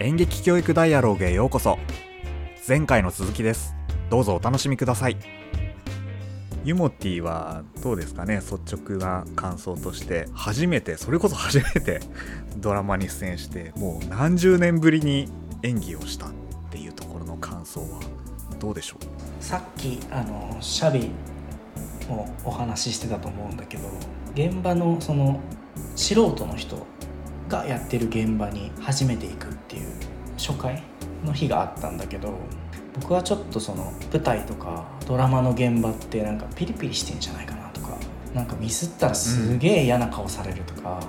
演劇教育ダイアログへようこそ。前回の続きです。どうぞお楽しみください。ユモティはどうですかね？率直な感想として。初めてそれこそ 初めてドラマに出演してもう何十年ぶりに演技をしたっていうところの感想は。どうでしょう？さっきあのシャビもお話ししてたと思うんだけど現場のその素人の人がやってる現場に初めて行くっていう初回の日があったんだけど僕はちょっとその舞台とかドラマの現場ってなんかピリピリしてんじゃないかなとかなんかミスったらすげえ嫌な顔されるとか、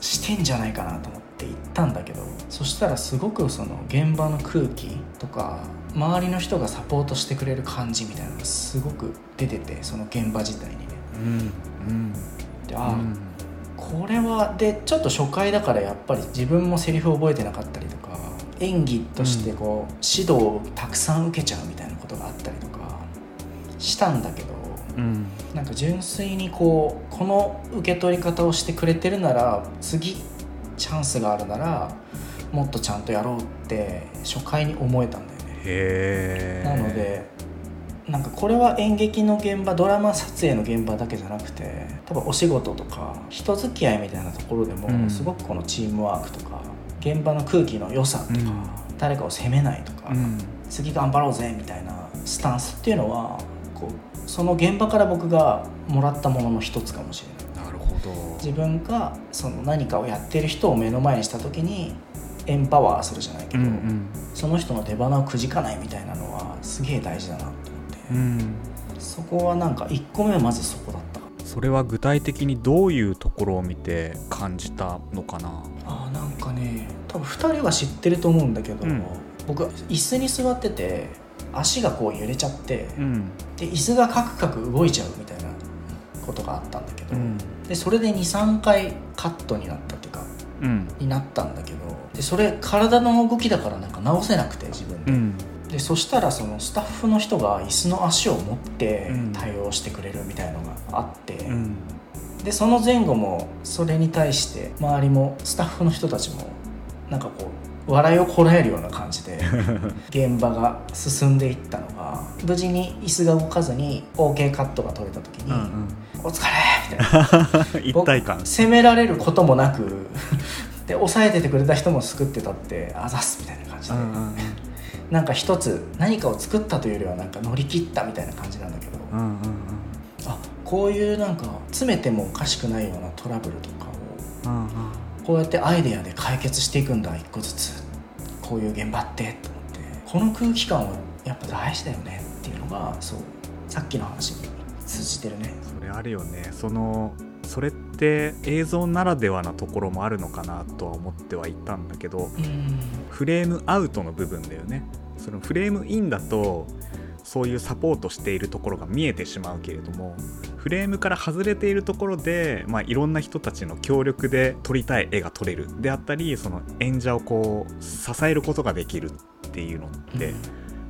してんじゃないかなと思って行ったんだけどそしたらすごくその現場の空気とか周りの人がサポートしてくれる感じみたいなのがすごく出ててその現場自体にね。うんうんであ、うんこれはでちょっと初回だからやっぱり自分もセリフ覚えてなかったりとか演技としてこう、指導をたくさん受けちゃうみたいなことがあったりとかしたんだけどうん。なんか純粋にこうこの受け取り方をしてくれてるなら次チャンスがあるならもっとちゃんとやろうって初回に思えたんだよね。なのでなんかこれは演劇の現場ドラマ撮影の現場だけじゃなくて多分お仕事とか人付き合いみたいなところでも、うん。すごくこのチームワークとか現場の空気の良さとか、うん。誰かを責めないとか、うん。次頑張ろうぜみたいなスタンスっていうのはこうその現場から僕がもらったものの一つかもしれない。なるほど。自分がその何かをやってる人を目の前にした時にエンパワーするじゃないけど、うんうん。その人の出花をくじかないみたいなのはすげえ大事だなって、うん。そこはなんか1個目はまずそこだった。かそれは具体的にどういうところを見て感じたのかな？あーなんかね多分2人は知ってると思うんだけど、うん。僕椅子に座ってて足がこう揺れちゃって、うん。で椅子がカクカク動いちゃうみたいなことがあったんだけど、うん。でそれで23回カットになったっていうかうん。になったんだけどでそれ体の動きだからなんか直せなくて自分で、うんでそしたらそのスタッフの人が椅子の足を持ってうん。対応してくれるみたいのがあって、うん。でその前後もそれに対して周りもスタッフの人たちもなんかこう笑いをこらえるような感じで 現場が進んでいったのが無事に椅子が動かずに OK カットが取れた時にうん「お疲れ!」みたいな。う ん一体感。責められることもなく で抑えててくれた人も救ってたってあざっすみたいな感じで、うんうんなんか一つ何かを作ったというよりはなんか乗り切ったみたいな感じなんだけど、うんうんあこういうなんか詰めてもおかしくないようなトラブルとかをうんうん。こうやってアイデアで解決していくんだ一個ずつ。こういう現場ってと思って。この空気感はやっぱ大事だよねっていうのがそうさっきの話に通じてるね。それあるよね。そのそれって映像ならではなところもあるのかなとは思ってはいたんだけどうん。フレームアウトの部分だよね。そのフレームインだとそういうサポートしているところが見えてしまうけれどもフレームから外れているところで、まあ、いろんな人たちの協力で撮りたい絵が撮れるであったりその演者をこう支えることができるっていうのって、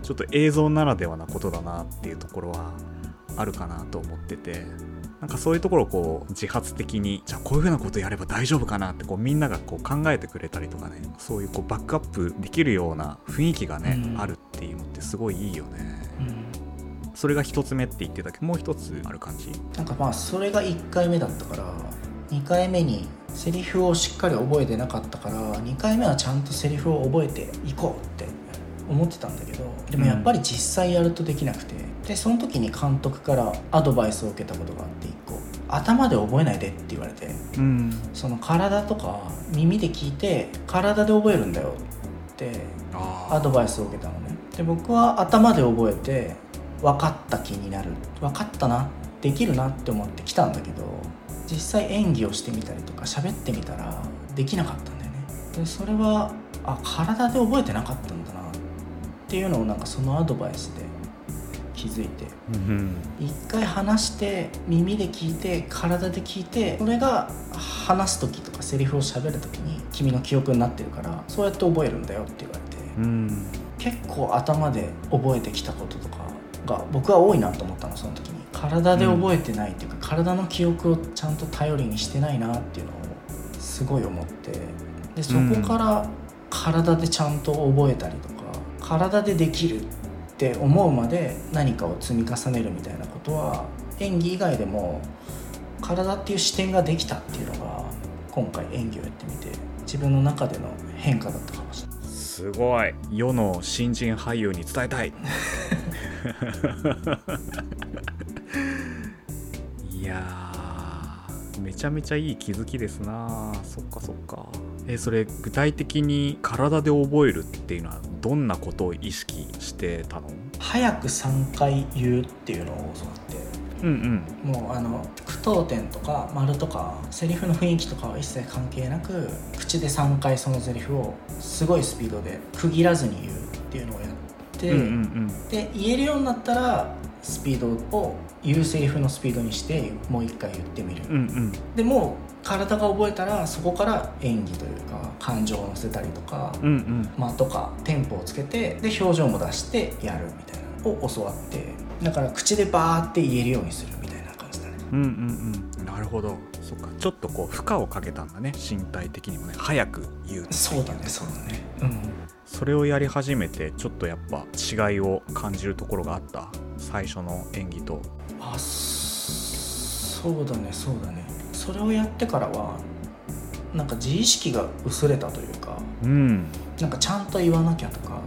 ちょっと映像ならではなことだなっていうところはあるかなと思っててなんかそういうところをこう自発的にじゃあこういうふうなことやれば大丈夫かなってこうみんながこう考えてくれたりとかねそういうこうバックアップできるような雰囲気がね、うん。あるっていうのってすごいいいよね。うん。それが一つ目って言ってたけどもう一つある感じ？なんかまあそれが1回目だったから2回目にセリフをしっかり覚えてなかったから2回目はちゃんとセリフを覚えていこうって思ってたんだけどでもやっぱり実際やるとできなくて、でその時に監督からアドバイスを受けたことがあって1個頭で覚えないでって言われて。うん。その体とか耳で聞いて体で覚えるんだよってあアドバイスを受けたのね。で僕は頭で覚えて分かった気になる。分かったなできるなって思ってきたんだけど実際演技をしてみたりとか喋ってみたらできなかったんだよね。でそれはあ体で覚えてなかったんだなっていうのをなんかそのアドバイスで気づいてうん一回話して耳で聞いて体で聞いてそれが話す時とかセリフを喋る時に君の記憶になってるからそうやって覚えるんだよって言われてうん。結構頭で覚えてきたこととかが僕は多いなと思ったのその時に。体で覚えてないっていうか、体の記憶をちゃんと頼りにしてないなっていうのをすごい思ってでそこから体でちゃんと覚えたりとか体でできるって思うまで何かを積み重ねるみたいなことは演技以外でも体っていう視点ができたっていうのが今回演技をやってみて自分の中での変化だったかもしれない。すごい。世の新人俳優に伝えたい。いやーめちゃめちゃいい気づきですなそっかそっか。えそれ具体的に体で覚えるっていうのはどんなことを意識してたの？早く3回言うっていうのを教わって。うんうん。もうあの句読点とか丸とかセリフの雰囲気とかは一切関係なく口で3回そのセリフをすごいスピードで区切らずに言うっていうのをやって、うんうん。で言えるようになったらスピードを言うセリフのスピードにしてもう一回言ってみる、うんうん。でもう体が覚えたらそこから演技というか感情を乗せたりとか、うんうん。間とかテンポをつけてで表情も出してやるみたいなのを教わってだから口でバーって言えるようにするみたいな感じだね。うんうんうん。なるほど。そっか。ちょっとこう負荷をかけたんだね。身体的にもね。早く言うっていそうだねそうだね。うんそれをやり始めてちょっとやっぱ違いを感じるところがあった？最初の演技と。あそうだねそうだね。それをやってからはなんか自意識が薄れたというかうん。なんかちゃんと言わなきゃとか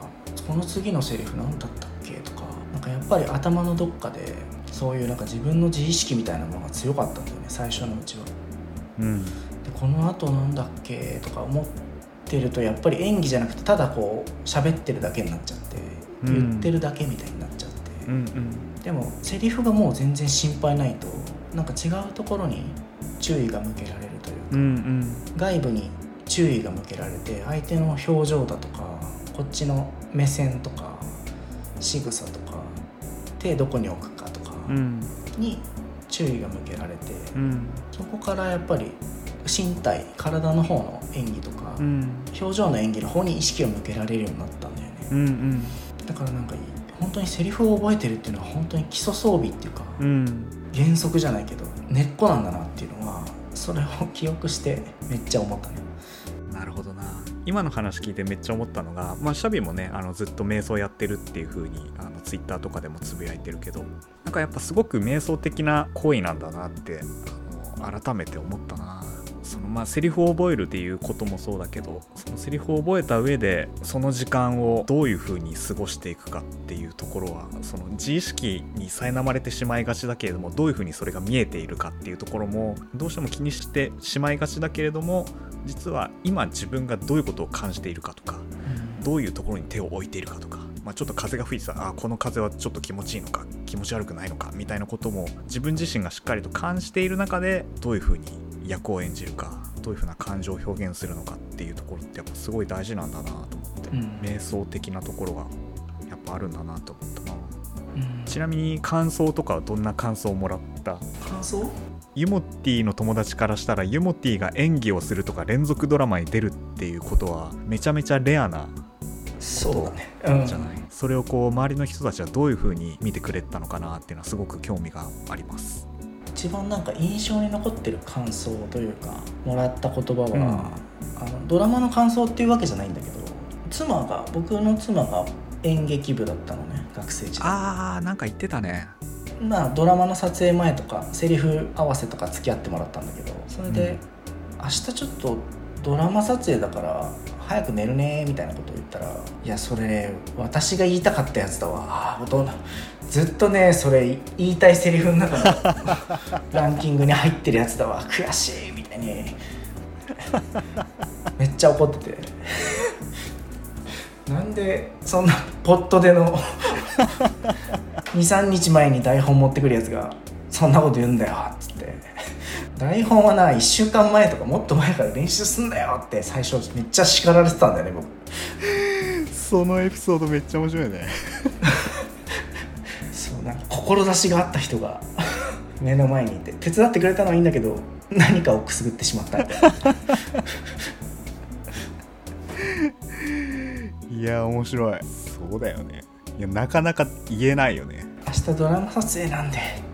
この次のセリフ何だったっけとかなんかやっぱり頭のどっかでそういうなんか自分の自意識みたいなものが強かったんだよね最初のうちは。うん。でこのあとなんだっけとか思ってるとやっぱり演技じゃなくてただこう喋ってるだけになっちゃってうん。言ってるだけみたいになうんうん。でもセリフがもう全然心配ないとなんか違うところに注意が向けられるというか、うんうん。外部に注意が向けられて相手の表情だとかこっちの目線とか仕草とか手どこに置くかとかうん。に注意が向けられて、うん。そこからやっぱり身体体の方の演技とか、うん。表情の演技の方に意識を向けられるようになったんだよね、うんうん。だからなんか本当にセリフを覚えてるっていうのは本当に基礎装備っていうか、うん原則じゃないけど根っこなんだなっていうのはそれを記憶してめっちゃ思ったねなるほどな。今の話聞いてめっちゃ思ったのが、まあ、シャビもねあのずっと瞑想やってるっていう風にあのツイッターとかでもつぶやいてるけどなんかやっぱすごく瞑想的な行為なんだなってあの改めて思ったな。そのまあセリフを覚えるっていうこともそうだけどそのセリフを覚えた上でその時間をどういう風に過ごしていくかっていうところはその自意識に苛まれてしまいがちだけれどもどういう風にそれが見えているかっていうところもどうしても気にしてしまいがちだけれども実は今自分がどういうことを感じているかとかどういうところに手を置いているかとか、まあ、ちょっと風が吹いてたらあこの風はちょっと気持ちいいのか気持ち悪くないのかみたいなことも自分自身がしっかりと感じている中でどういうふうに役を演じるかどういうふうな感情を表現するのかっていうところってやっぱすごい大事なんだなと思って、うん。瞑想的なところがやっぱあるんだなと思ったなうん。ちなみに感想とかはどんな感想をもらった？感想？ユモティの友達からしたらユモティが演技をするとか連続ドラマに出るっていうことはめちゃめちゃレアなそうだね。うんじゃない、それをこう周りの人たちはどういう風に見てくれたのかなっていうのはすごく興味があります一番なんか印象に残ってる感想というかもらった言葉は、あのドラマの感想っていうわけじゃないんだけど妻が僕の妻が演劇部だったのね学生時代。あーなんか言ってたね。まあドラマの撮影前とかセリフ合わせとか付き合ってもらったんだけどそれで、明日ちょっとドラマ撮影だから早く寝るねみたいなことを言ったら「いやそれ私が言いたかったやつだわ。あどうなずっとねそれ言いたいセリフの中の ランキングに入ってるやつだわ。悔しい」みたいに。めっちゃ怒ってて。なんでそんなポットでの 23日前に台本持ってくるやつがそんなこと言うんだよっつって台本はな1週間前とかもっと前から練習すんだよって最初めっちゃ叱られてたんだよね僕。そのエピソードめっちゃ面白いね。そうなんか志があった人が目の前にいて手伝ってくれたのはいいんだけど何かをくすぐってしまったみたいな。いや面白い。そうだよね。いやなかなか言えないよね。明日ドラマ撮影なんで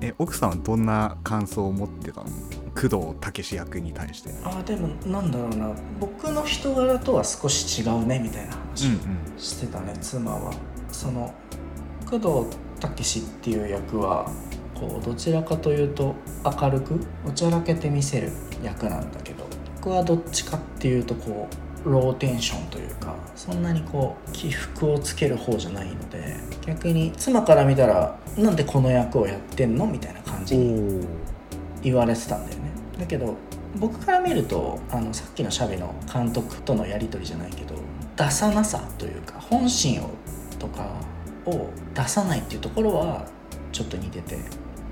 え奥さんはどんな感想を持ってたの？工藤武史役に対して。あでもなんだろうな。僕の人柄とは少し違うねみたいな話してたね、うんうん、妻は。その工藤武史っていう役はこうどちらかというと明るくおちゃらけてみせる役なんだけど僕はどっちかっていうとこうローテンションというかそんなにこう起伏をつける方じゃないので逆に妻から見たらなんでこの役をやってんのみたいな感じに言われてたんだよね。だけど僕から見るとあのさっきのシャビの監督とのやり取りじゃないけど出さなさというか本心をとかを出さないっていうところはちょっと似てて、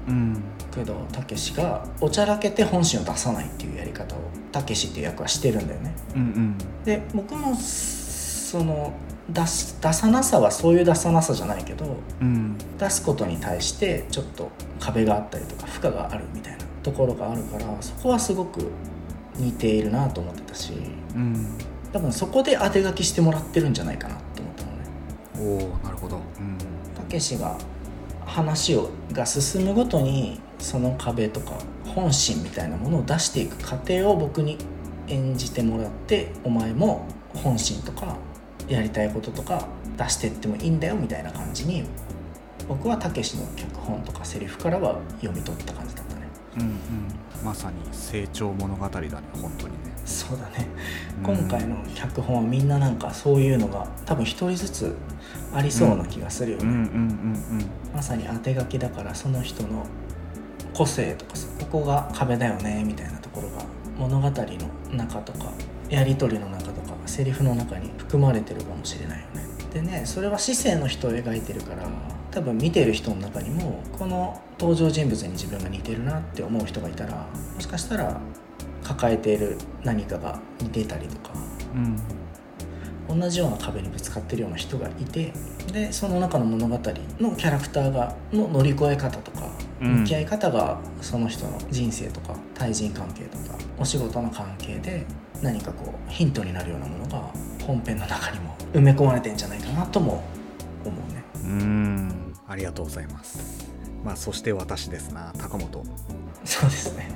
うん、けどたけしがおちゃらけて本心を出さないっていうやり方をたけしっていう役はしてるんだよね。うんうん、で僕もその出す出さなさはそういう出さなさじゃないけど、うん、出すことに対してちょっと壁があったりとか負荷があるみたいなところがあるからそこはすごく似ているなと思ってたし、うん、多分そこで当て書きしてもらってるんじゃないかなと思ったのね。おなるほど。たけしが話をが進むごとにその壁とか本心みたいなものを出していく過程を僕に演じてもらってお前も本心とかやりたいこととか出してってもいいんだよみたいな感じに僕はたけしの脚本とかセリフからは読み取った感じだったね。うん。うん。まさに成長物語だね本当にね。そうだね、うん、今回の脚本はみんななんかそういうのが多分一人ずつありそうな気がするよね。まさに当て書きだからその人の個性とかさここが壁だよねみたいなところが物語の中とかやり取りの中とかセリフの中に含まれてるかもしれないよね。でねそれは市政の人を描いてるから多分見てる人の中にもこの登場人物に自分が似てるなって思う人がいたらもしかしたら抱えている何かが似てたりとか、うん、同じような壁にぶつかってるような人がいてでその中の物語のキャラクターがの乗り越え方とか向き合い方がその人の人生とか対人関係とかお仕事の関係で何かこうヒントになるようなものが本編の中にも埋め込まれてんじゃないかなとも思うね。うん。ありがとうございます。まあそして私ですな高本そうですね。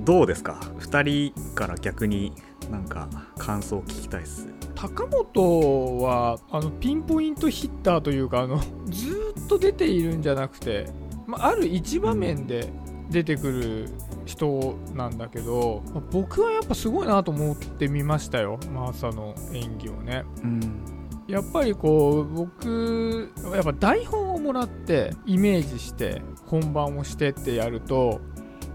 どうですか？2人から逆になんか感想を聞きたいっす。高本はあのピンポイントヒッターというかあのずっと出ているんじゃなくて、まあ、ある一場面で出てくる人なんだけど、まあ、僕はやっぱすごいなと思ってみましたよマーサの演技をね。うんやっぱりこう僕やっぱ台本をもらってイメージして本番をしてってやると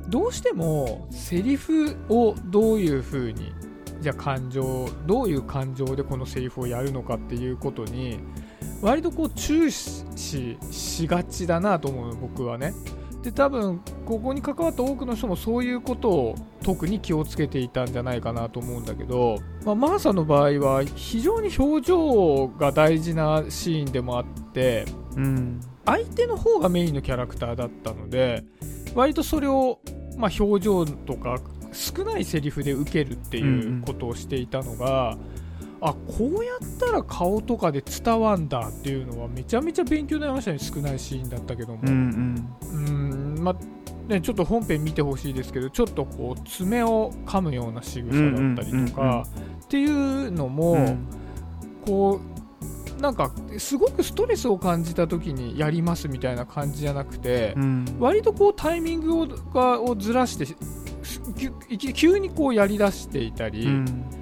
どうしてもセリフをどういう風にじゃあ感情どういう感情でこのセリフをやるのかっていうことに割とこう注視しがちだなと思う僕はね。で多分ここに関わった多くの人もそういうことを特に気をつけていたんじゃないかなと思うんだけど、まあ、マーサの場合は非常に表情が大事なシーンでもあって、うん、相手の方がメインのキャラクターだったので割とそれを、まあ、表情とか少ないセリフで受けるっていうことをしていたのが、うんあこうやったら顔とかで伝わんだっていうのはめちゃめちゃ勉強になりましたね少ないシーンだったけども。うんうん。まね、ちょっと本編見てほしいですけどちょっとこう爪を噛むような仕草だったりとかっていうのも、うん、こうなんかすごくストレスを感じた時にやりますみたいな感じじゃなくて、うん、割とこうタイミングをがをずらして急にこうやりだしていたり。うん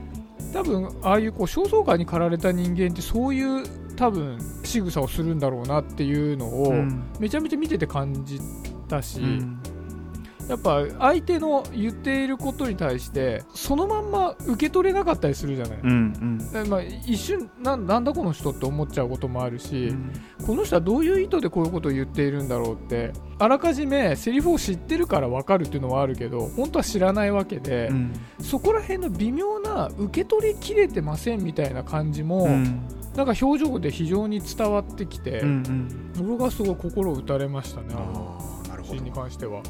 多分ああいうこう焦燥感に駆られた人間ってそういう多分仕草をするんだろうなっていうのをめちゃめちゃ見てて感じたし、うん、やっぱ相手の言っていることに対してそのまんま受け取れなかったりするじゃない、うんうん、まあ、一瞬なんだこの人って思っちゃうこともあるし、うん、この人はどういう意図でこういうことを言っているんだろうってあらかじめセリフを知ってるから分かるっていうのはあるけど本当は知らないわけで、うん、そこら辺の微妙な受け取りきれてませんみたいな感じも、なんか表情で非常に伝わってきて、うんうん、僕がすごい心打たれましたねシーンに関しては。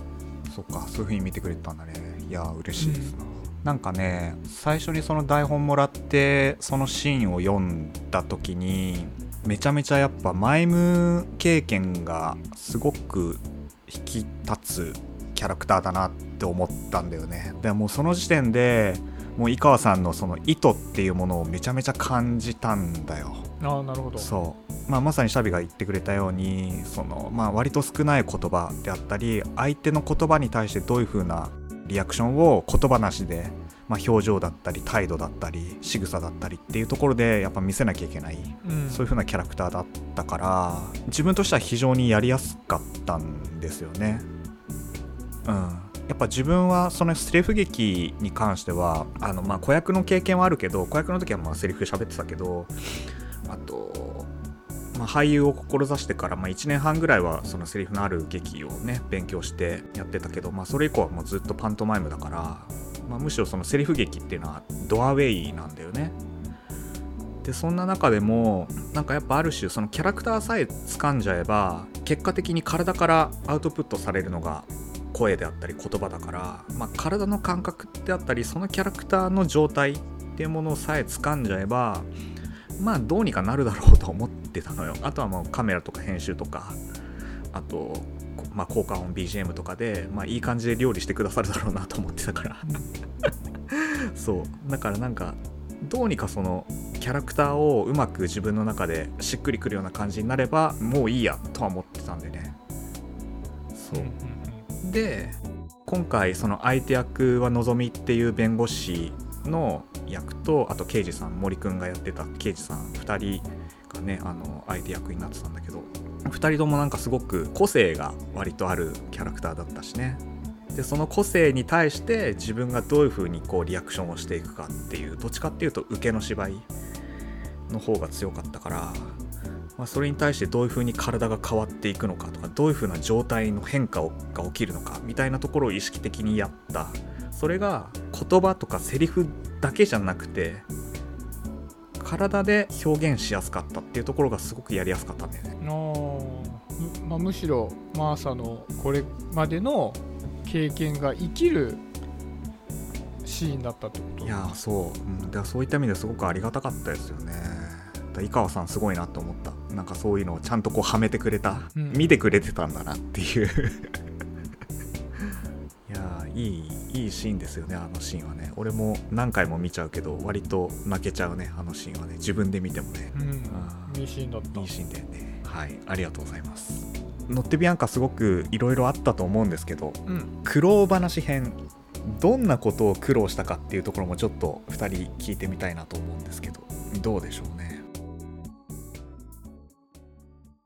そっかそういう風に見てくれたんだね。いや嬉しいですな、うん、なんかね最初にその台本もらってそのシーンを読んだ時にめちゃめちゃやっぱマイム経験がすごく引き立つキャラクターだなっって思ったんだよね。でもうその時点でもう井川さんのその意図っていうものをめちゃめちゃ感じたんだよ。ああなるほど。そう、まあ、まさにシャビが言ってくれたようにその、まあ、割と少ない言葉であったり相手の言葉に対してどういう風なリアクションを言葉なしで、まあ、表情だったり態度だったり仕草だったりっていうところでやっぱ見せなきゃいけない、うん。そういう風なキャラクターだったから自分としては非常にやりやすかったんですよね。うん、やっぱ自分はそのセリフ劇に関してはあのまあ子役の経験はあるけど子役の時はまあセリフ喋ってたけどあと、まあ、俳優を志してからまあ1年半ぐらいはそのセリフのある劇をね勉強してやってたけど、まあ、それ以降はもうずっとパントマイムだから、まあ、むしろそのセリフ劇っていうのはドアウェイなんだよね。でそんな中でもなんかやっぱある種そのキャラクターさえ掴んじゃえば結果的に体からアウトプットされるのが声であったり言葉だから、まあ、体の感覚であったりそのキャラクターの状態っていうものさえ掴んじゃえばまあどうにかなるだろうと思ってたのよ。あとはもうカメラとか編集とかあと、まあ、効果音 BGM とかで、まあ、いい感じで料理してくださるだろうなと思ってたから。そう。だからなんかどうにかそのキャラクターをうまく自分の中でしっくりくるような感じになればもういいやとは思ってたんでね。そう。で今回その相手役はのぞみっていう弁護士の役とあと刑事さん森くんがやってた刑事さん2人がねあの相手役になってたんだけど2人ともなんかすごく個性が割とあるキャラクターだったしね。でその個性に対して自分がどういう風にこうリアクションをしていくかっていうどっちかっていうと受けの芝居の方が強かったから、まあ、それに対してどういう風に体が変わっていくのかとかどういう風な状態の変化をが起きるのかみたいなところを意識的にやった。それが言葉とかセリフだけじゃなくて体で表現しやすかったっていうところがすごくやりやすかったんだよね。むまあ、むしろマーサのこれまでの経験が生きるシーンだったってこと？いやーそう、うん、だそういった意味ですごくありがたかったですよねだから井川さんすごいなと思った。なんかそういうのをちゃんとこうはめてくれた、うん。見てくれてたんだなっていう。いやーいいいいシーンですよねあのシーンはね。俺も何回も見ちゃうけど割と泣けちゃうねあのシーンはね。自分で見てもね。うん。いいシーンだった。いいシーンだよね。はい。ありがとうございます。ノッテビアンカすごくいろいろあったと思うんですけどうん。苦労話編どんなことを苦労したかっていうところもちょっと2人聞いてみたいなと思うんですけどどうでしょうね？